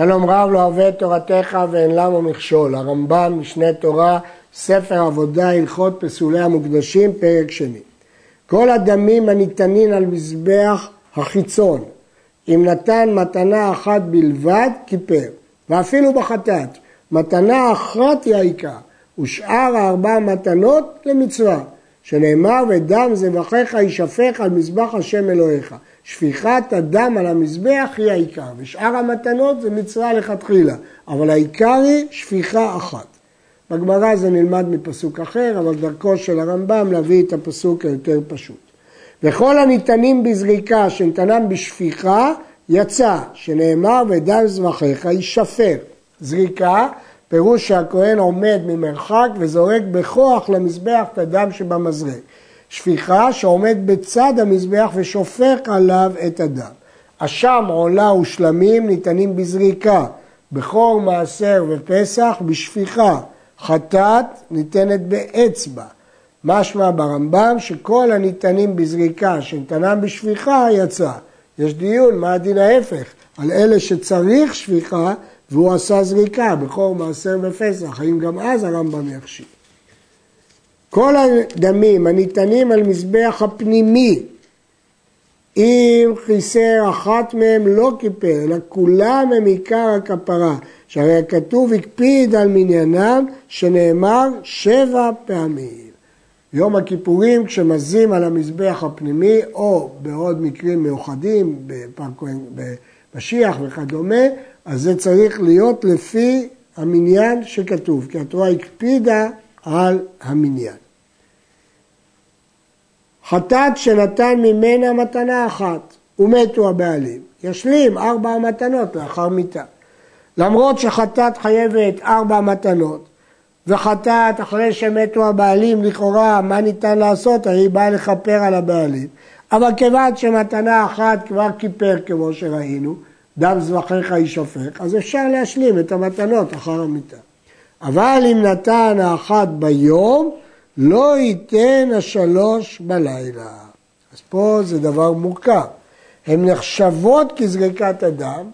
שלום רב לא אוהב תורתך ואין למה מכשול. הרמב"ם, משנה תורה, ספר עבודה, הלכות פסולי המוקדשים, פרק שני. כל הדמים הניתנים על מזבח החיצון, אם נתן מתנה אחת בלבד, כיפר, ואפילו בחטאת. מתנה אחת היא העיקר, ושאר הארבע מתנות למצווה, שנאמר ודם זבחיך יישפך על מזבח השם אלוהיך. שפיכת הדם על המזבח היא העיקר, ושאר המתנות זה מצווה לכתחילה, אבל העיקר היא שפיכה אחת. בגמרא זה נלמד מפסוק אחר, אבל דרכו של הרמב"ם להביא את הפסוק היותר פשוט. וכל הניתנים בזריקה שנתנם בשפיכה, יצא, שנאמר ודם זבחיך יישפר. זריקה, פירוש שהכהן עומד ממרחק וזורק בכוח למזבח את הדם שבמזרק. שפיכה שעומד בצד המזבח ושופך עליו את הדם. אשם, עולה ושלמים ניתנים בזריקה, בכור, מעשר ופסח בשפיכה, חטאת ניתנת באצבע. משמע ברמב"ם שכל הניתנים בזריקה שניתנם בשפיכה יצא. יש דיון מה הדין ההפך, על אלה שצריך שפיכה והוא עשה זריקה, בכור, מעשר ופסח, האם גם אז הרמב"ם יכשיר? כל הדמים הניתנים על מזבח הפנימי, אם חיסר אחת מהם לא כיפר, אלא כולם הם עיקר הכפרה, שהרי הכתוב הקפיד על מניינם, שנאמר שבע פעמים. יום הכיפורים כשמזים על המזבח הפנימי, או בעוד מקרים מיוחדים, במשיח וכדומה, אז זה צריך להיות לפי המניין שכתוב, כי התורה הקפידה על המניין. חטאת שנתן ממנה מתנה אחת, ומתו הבעלים. ישלים ארבע מתנות לאחר מיתה. למרות שחטאת חייבת ארבע מתנות, וחטאת אחרי שמתו הבעלים, לכאורה, מה ניתן לעשות? הרי היא באה לכפר על הבעלים. אבל כיוון שמתנה אחת כבר כיפר כמו שראינו, דם זבחיך יישפך, אז אפשר להשלים את המתנות אחר המיטה. אבל אם נתן האחת ביום, לא ייתן השלוש בלילה. אז פה זה דבר מורכב. הן נחשבות כזריקת הדם,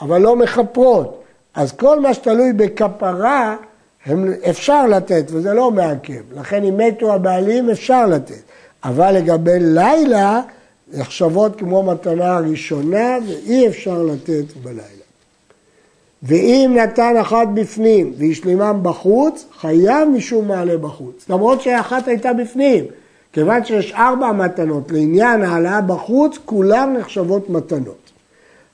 אבל לא מכפרות. אז כל מה שתלוי בכפרה, הם, אפשר לתת, וזה לא מעכב. לכן אם מתו הבעלים, אפשר לתת. אבל לגבי לילה, נחשבות כמו מתנה ראשונה, ואי אפשר לתת בלילה. ואם נתן אחת בפנים והשלימם בחוץ, חייב משום מעלה בחוץ. למרות שאחת הייתה בפנים. כיוון שיש ארבע מתנות לעניין העלאה בחוץ, כולן נחשבות מתנות.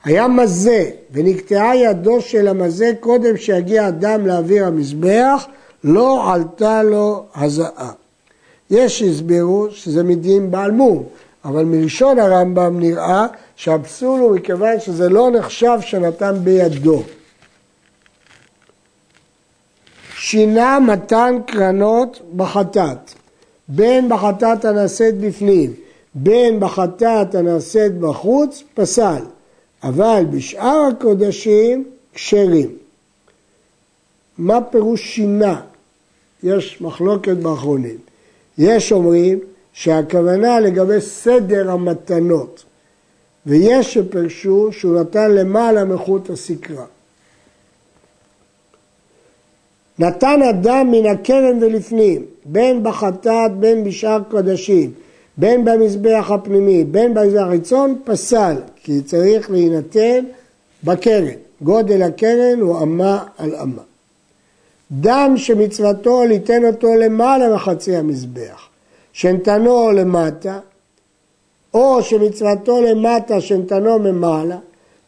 היה מזה ונקטעה ידו של המזה קודם שיגיע אדם לאוויר המזבח, לא עלתה לו הזעה. יש שהסבירו שזה מדין בעל מום, אבל מראשון הרמב"ם נראה שהפסול הוא מכיוון שזה לא נחשב שנתן בידו. שינה מתן קרנות בחטאת, בין בחטאת הנעשית בפנים, בין בחטאת הנעשית בחוץ, פסל, אבל בשאר הקודשים כשרים. מה פירוש שינה? יש מחלוקת באחרונים. יש אומרים שהכוונה לגבי סדר המתנות, ויש שפרשו שהוא נתן למעלה מחוט הסקרה. נתן אדם מן הקרן ולפנים, בין בחטאת בין בשאר קודשים, בין במזבח הפנימי, בין במזבח החיצון, פסל, כי צריך להינתן בקרן. גודל הקרן הוא אמה על אמה. דם שמצוותו ליתן אותו למעלה מחצי המזבח, שנתנו למטה, או שמצוותו למטה שנתנו ממעלה,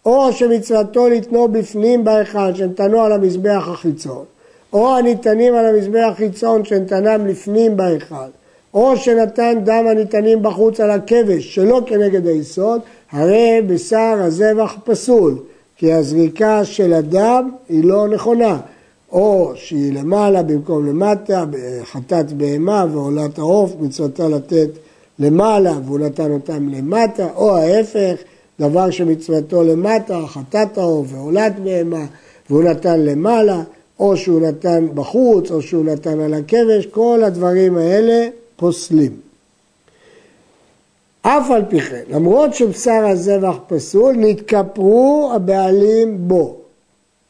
או שמצוותו לתנו בפנים בהיכל שנתנו על המזבח החיצון, או הניתנים על המזבח החיצון שנתנם לפנים בהיכל, או שנתן דם הניתנים בחוץ על הכבש שלא כנגד היסוד, הרי בשר הזבח פסול, כי הזריקה של הדם היא לא נכונה, או שהיא למעלה במקום למטה, חטאת בהמה ועולת העוף, מצוותה לתת למעלה והוא נתן אותם למטה, או ההפך, דבר שמצוותו למטה, חטאת העוף ועולת בהמה והוא נתן למעלה. או שהוא נתן בחוץ, או שהוא נתן על הכבש, כל הדברים האלה פוסלים. אף על פי כן, למרות שבשר הזבח פסול, נתכפרו הבעלים בו.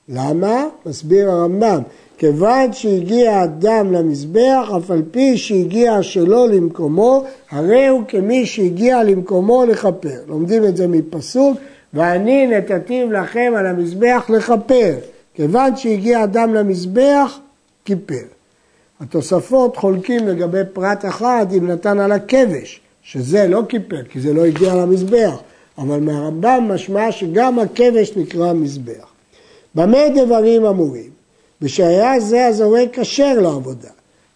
למה? מסביר הרמב"ם, כיוון שהגיע הדם למזבח, אף על פי שהגיע שלא למקומו, הרי הוא כמי שהגיע למקומו לכפר. לומדים את זה מפסוק, ואני נתתיו לכם על המזבח לכפר. כיוון שהגיע הדם למזבח, כיפר. התוספות חולקים לגבי פרט אחד אם נתן על הכבש, שזה לא כיפר, כי זה לא הגיע למזבח, אבל מהרמב"ם משמע שגם הכבש נקרא מזבח. במה דברים אמורים? בשהיה זה הזורק כשר לעבודה,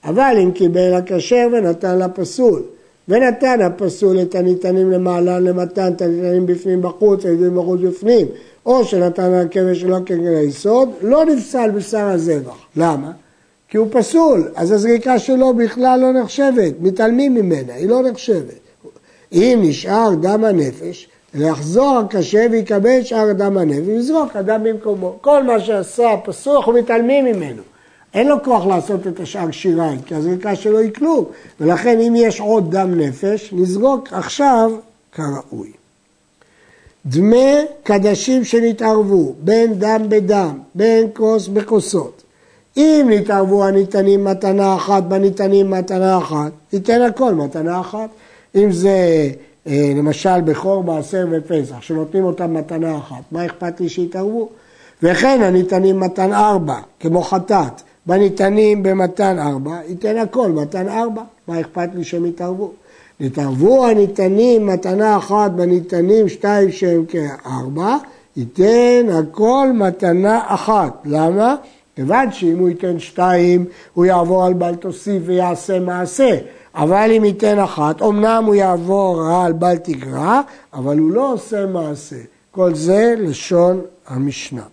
אבל אם קיבל הכשר ונתן לפסול, ונתן הפסול את הניתנים למעלן למתן, את הניתנים בפנים בחוץ, הידועים בחוץ בפנים, או שנתן הכבש שלא כגן היסוד, לא נפסל בשר הזבח. למה? כי הוא פסול, אז הזריקה שלו בכלל לא נחשבת, מתעלמים ממנה, היא לא נחשבת. אם נשאר דם הנפש, לחזור הקשה ויקבל שאר דם הנפש ויזרוק אדם במקומו. כל מה שעשה הפסול, אנחנו מתעלמים ממנו. אין לו כוח לעשות את השאר שיריים, כי הזריקה שלו היא כלום. ולכן אם יש עוד דם נפש, נזרוק עכשיו כראוי. דמי קדשים שנתערבו, בין דם בדם, בין כוס בכוסות. אם נתערבו הניתנים מתנה אחת בניתנים מתנה אחת, ייתן הכל מתנה אחת. אם זה אה, למשל בכור מעשר ופסח, שנותנים אותם מתנה אחת, מה אכפת לי שיתערבו? וכן הניתנים מתן ארבע, כמו חטאת, בניתנים במתן ארבע, ייתן הכל מתן ארבע, מה אכפת לי שהם יתערבו? נתערבו הניתנים מתנה אחת בניתנים שתיים שהם כארבע, ייתן הכל מתנה אחת. למה? כיוון שאם הוא ייתן שתיים, הוא יעבור על בל תוסיף ויעשה מעשה. אבל אם ייתן אחת, אמנם הוא יעבור על בל תגרע, אבל הוא לא עושה מעשה. כל זה לשון המשנה.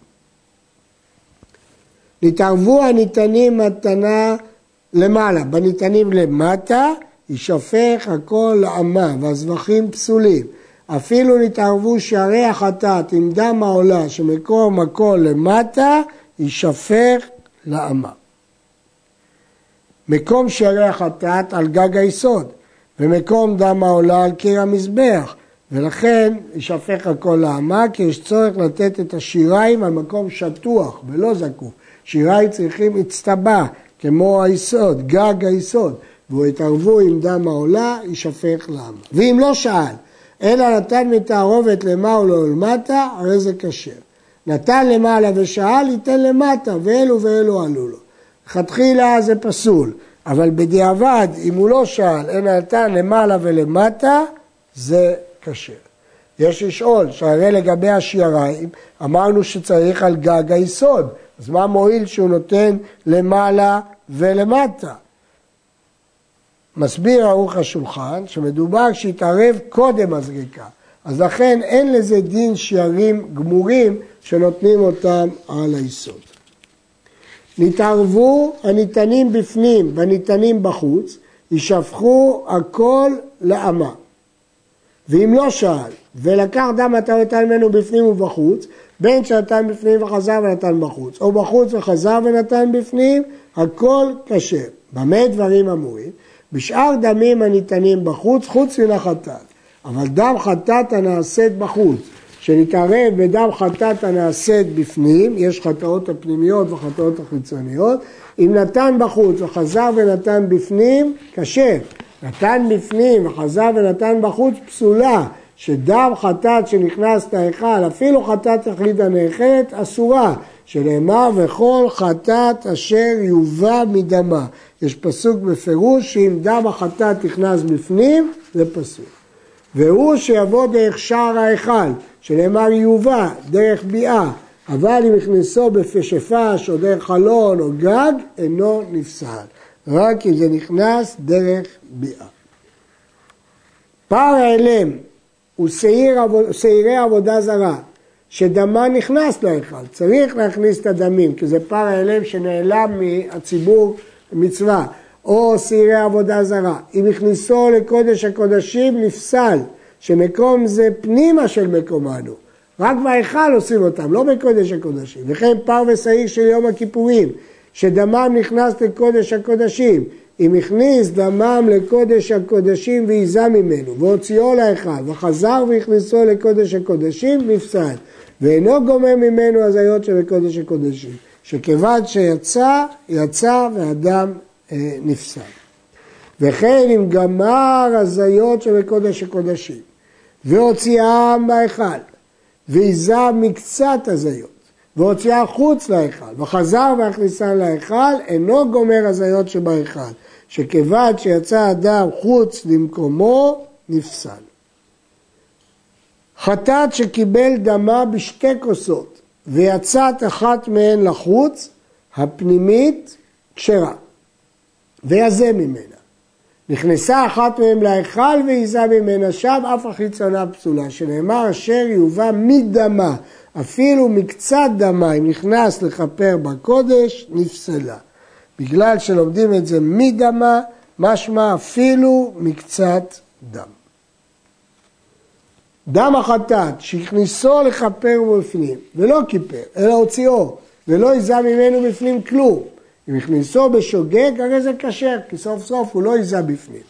נתערבו הניתנים מתנה למעלה, בניתנים למטה, יישפך הכל לעמה, והזבחים פסולים. אפילו נתערבו שערי החטאת עם דם העולה שמקום הכל למטה, יישפך לעמה. מקום שערי החטאת על גג היסוד, ומקום דם העולה על קיר המזבח, ולכן יישפך הכל לעמה, כי יש צורך לתת את השיריים על מקום שטוח ולא זקוף. שיריים צריכים אצטבה, כמו היסוד, גג היסוד, והוא יתערבו עם דם העולה, יישפך לעמה. ואם לא שאל, אלא נתן מתערובת למעלה ולמטה, הרי זה כשר. נתן למעלה ושאל, ייתן למטה, ואלו ואלו עלו לו. לכתחילה זה פסול, אבל בדיעבד, אם הוא לא שאל, אלא נתן למעלה ולמטה, זה כשר. יש לשאול, שהרי לגבי השיריים, אמרנו שצריך על גג היסוד, אז מה מועיל שהוא נותן למעלה ולמטה? מסביר ערוך השולחן שמדובר שהתערב קודם הזריקה, אז לכן אין לזה דין שירים גמורים שנותנים אותם על היסוד. נתערבו הניתנים בפנים והניתנים בחוץ, יישפכו הכל לאמה. ואם לא שאל, ולקח דם הטעותה ממנו בפנים ובחוץ, בין שנתן בפנים וחזר ונתן בחוץ, או בחוץ וחזר ונתן בפנים, הכל כשר. במה דברים אמורים? בשאר דמים הניתנים בחוץ, חוץ מן החטאת. אבל דם חטאת הנעשית בחוץ, שנתערב בדם חטאת הנעשית בפנים, יש חטאות הפנימיות וחטאות החיצוניות, אם נתן בחוץ וחזר ונתן בפנים, קשה. נתן בפנים וחזר ונתן בחוץ, פסולה. שדם חטאת שנכנס להיכל, אפילו חטאת תכלית הנאכלת, אסורה, שנאמר וכל חטאת אשר יובא מדמה. יש פסוק בפירוש שאם דם החטאת נכנס בפנים, זה פסוק. והוא שיבוא דרך שער ההיכל, שנאמר יובא, דרך ביאה, אבל אם יכנסו בפשפש או דרך חלון או גג, אינו נפסל. רק אם זה נכנס דרך ביאה. פער ההלם ושעירי עבודה זרה, שדמה נכנס להיכל, צריך להכניס את הדמים, כי זה פר ההלם שנעלם מהציבור מצווה, או שעירי עבודה זרה. אם הכניסו לקודש הקודשים נפסל, שמקום זה פנימה של מקומנו. רק בהיכל עושים אותם, לא בקודש הקודשים. וכן פר ושעיר של יום הכיפורים, שדמם נכנס לקודש הקודשים. אם הכניס דמם לקודש הקודשים ועיזה ממנו, והוציאו להיכל, וחזר והכניסו לקודש הקודשים, נפסד. ואינו גומר ממנו הזיות שבקודש הקודשים, שכיוון שיצא, יצא והדם אה, נפסל. וכן אם גמר הזיות שבקודש הקודשים, והוציאם בהיכל, ועיזה מקצת הזיות, והוציאה חוץ להיכל, וחזר והכניסה להיכל, אינו גומר הזיות שבהיכל, שכיוון שיצא אדם חוץ למקומו, נפסל. חטאת שקיבל דמה בשתי כוסות ויצאת אחת מהן לחוץ, הפנימית כשרה, ויזה ממנה. נכנסה אחת מהן להיכל ועיזה ממנה שם, אף החיצונה פסולה, שנאמר אשר יובא מדמה, אפילו מקצת דמה, אם נכנס לכפר בקודש, נפסלה. בגלל שלומדים את זה מדמה, משמע אפילו מקצת דם. דם החטאת שהכניסו לכפר בפנים ולא כיפר, אלא הוציאו ולא יזה ממנו בפנים כלום. אם הכניסו בשוגג, הרי זה כשר, כי סוף סוף הוא לא יזה בפנים.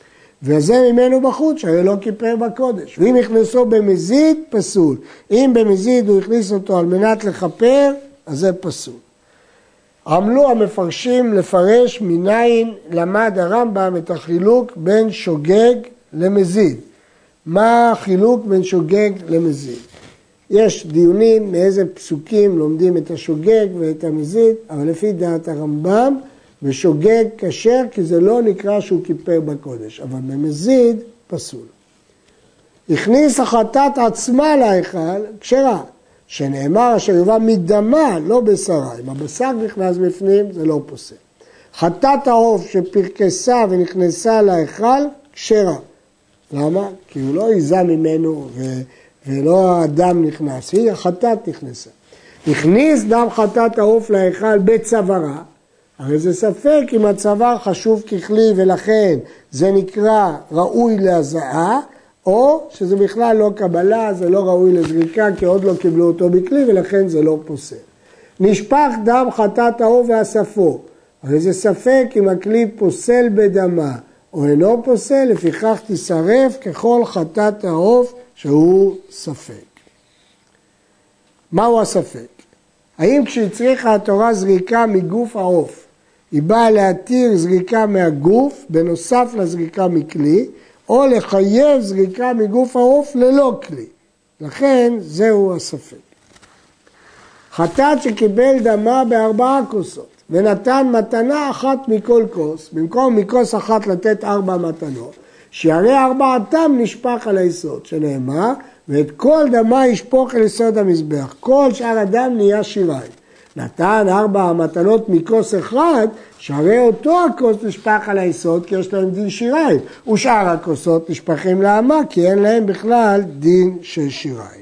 וזה ממנו בחוץ, שהרי לא כיפר בקודש. ואם הכניסו במזיד, פסול. אם במזיד הוא הכניס אותו על מנת לכפר, אז זה פסול. עמלו המפרשים לפרש מניין למד הרמב"ם את החילוק בין שוגג למזיד. מה החילוק בין שוגג למזיד? יש דיונים מאיזה פסוקים לומדים את השוגג ואת המזיד, אבל לפי דעת הרמב"ם, בשוגג כשר כי זה לא נקרא שהוא כיפר בקודש, אבל במזיד פסול. הכניס החטאת עצמה להיכל, כשרה, שנאמר אשר יובא מדמה, לא בשרה. אם הבשר נכנס בפנים, זה לא פוסל. חטאת העוף שפרקסה ונכנסה להיכל, כשרה. למה? כי הוא לא היזה ממנו ו... ולא הדם נכנס, היא החטאת נכנסה. הכניס דם חטאת העוף להיכל בצווארה, הרי זה ספק אם הצוואר חשוב ככלי ולכן זה נקרא ראוי להזעה, או שזה בכלל לא קבלה, זה לא ראוי לזריקה כי עוד לא קיבלו אותו בכלי ולכן זה לא פוסל. נשפך דם חטאת העוף ואספו, הרי זה ספק אם הכלי פוסל בדמה או אינו פוסל, לפיכך תישרף ככל חטאת העוף שהוא ספק. מהו הספק? האם כשהצריכה התורה זריקה מגוף העוף, היא באה להתיר זריקה מהגוף בנוסף לזריקה מכלי, או לחייב זריקה מגוף העוף ללא כלי. לכן זהו הספק. חטאת שקיבל דמה בארבעה כוסות ונתן מתנה אחת מכל כוס, במקום מכוס אחת לתת ארבע מתנות, שהרי ארבעתם נשפך על היסוד, שנאמר, ואת כל דמה ישפוך על יסוד המזבח, כל שאר הדם נהיה שיריים. נתן ארבע המתנות מכוס אחד, שהרי אותו הכוס נשפך על היסוד כי יש להם דין שיריים, ושאר הכוסות נשפכים לאמה כי אין להם בכלל דין של שיריים.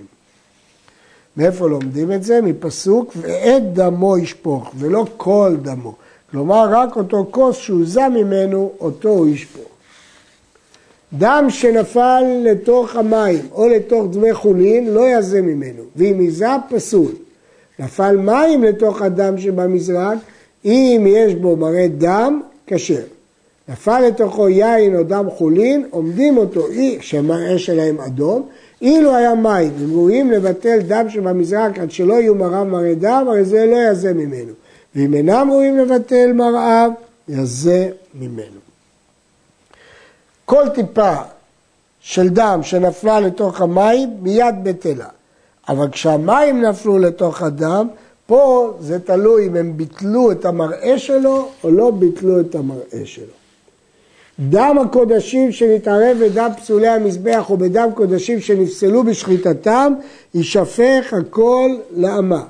מאיפה לומדים את זה? מפסוק ואת דמו ישפוך, ולא כל דמו. כלומר, רק אותו כוס שהוזע ממנו, אותו הוא ישפוך. דם שנפל לתוך המים או לתוך דמי חולין לא יזה ממנו, ואם יזה פסול. נפל מים לתוך הדם שבמזרק, אם יש בו מראה דם, כשר. נפל לתוכו יין או דם חולין, עומדים אותו, שמראה שלהם אדום, אילו היה מים, אם ראויים לבטל דם שבמזרק עד שלא יהיו מראה מראה דם, הרי זה לא יזה ממנו. ואם אינם ראויים לבטל מראה, יזה ממנו. כל טיפה של דם שנפלה לתוך המים, מיד בטלה. אבל כשהמים נפלו לתוך הדם, פה זה תלוי אם הם ביטלו את המראה שלו או לא ביטלו את המראה שלו. דם הקודשים שנתערב בדם פסולי המזבח או בדם קודשים שנפסלו בשחיטתם, יישפך הכל לאמה.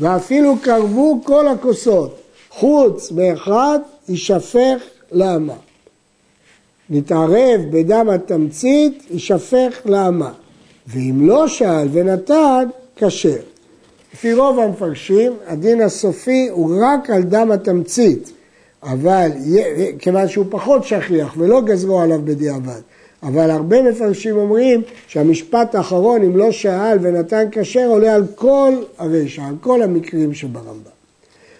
ואפילו קרבו כל הכוסות, חוץ מאחד, יישפך לאמה. נתערב בדם התמצית, יישפך לאמה. ואם לא שאל ונתן, כשר. לפי רוב המפרשים, הדין הסופי הוא רק על דם התמצית, אבל כיוון שהוא פחות שכיח ולא גזרו עליו בדיעבד. אבל הרבה מפרשים אומרים שהמשפט האחרון, אם לא שאל ונתן כשר, עולה על כל הרשע, על כל המקרים שברמב"ם.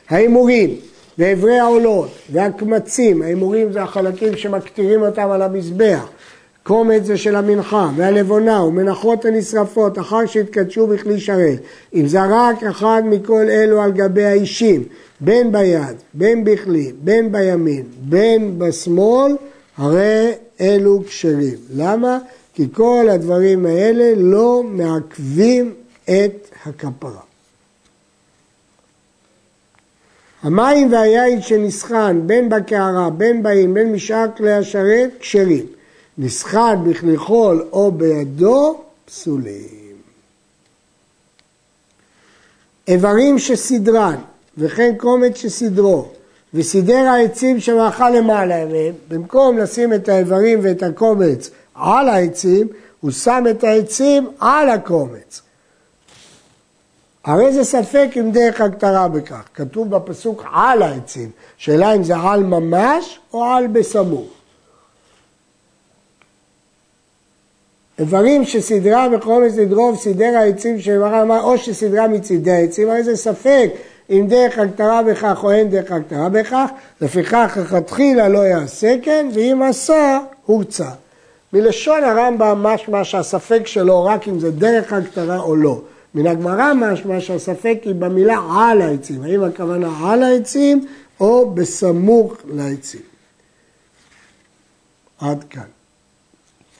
ההימורים ואיברי העולות והקמצים, ההימורים זה החלקים שמקטירים אותם על המזבח, קומץ זה של המנחה, והלבונה ומנחות הנשרפות אחר שהתקדשו בכלי שרת. אם זרק אחד מכל אלו על גבי האישים, בין ביד, בין בכלי, בין בימין, בין בשמאל, הרי אלו כשרים. למה? כי כל הדברים האלה לא מעכבים את הכפרה. המים והיין שנסחן בין בקערה, בין באים, בין משאר כלי השרת, כשרים. נסחן בכלי חול או בידו, פסולים. איברים שסדרן, וכן קומץ שסדרו, וסידר העצים שמאכל למעלה מהם, במקום לשים את האיברים ואת הקומץ על העצים, הוא שם את העצים על הקומץ. הרי זה ספק אם דרך הגתרה בכך. כתוב בפסוק על העצים. שאלה אם זה על ממש או על בסמוך. איברים שסדרה בחומץ לדרוב סידר העצים שאמרה אמר או שסדרה מצידי העצים, הרי זה ספק אם דרך הגתרה בכך או אין דרך הגתרה בכך, לפיכך לכתחילה לא יעשה כן, ואם עשה, הוצא. מלשון הרמב"ם משמע שהספק שלו רק אם זה דרך הגתרה או לא. מן הגמרא משמע שהספק היא במילה על העצים, האם הכוונה על העצים או בסמוך לעצים. עד כאן.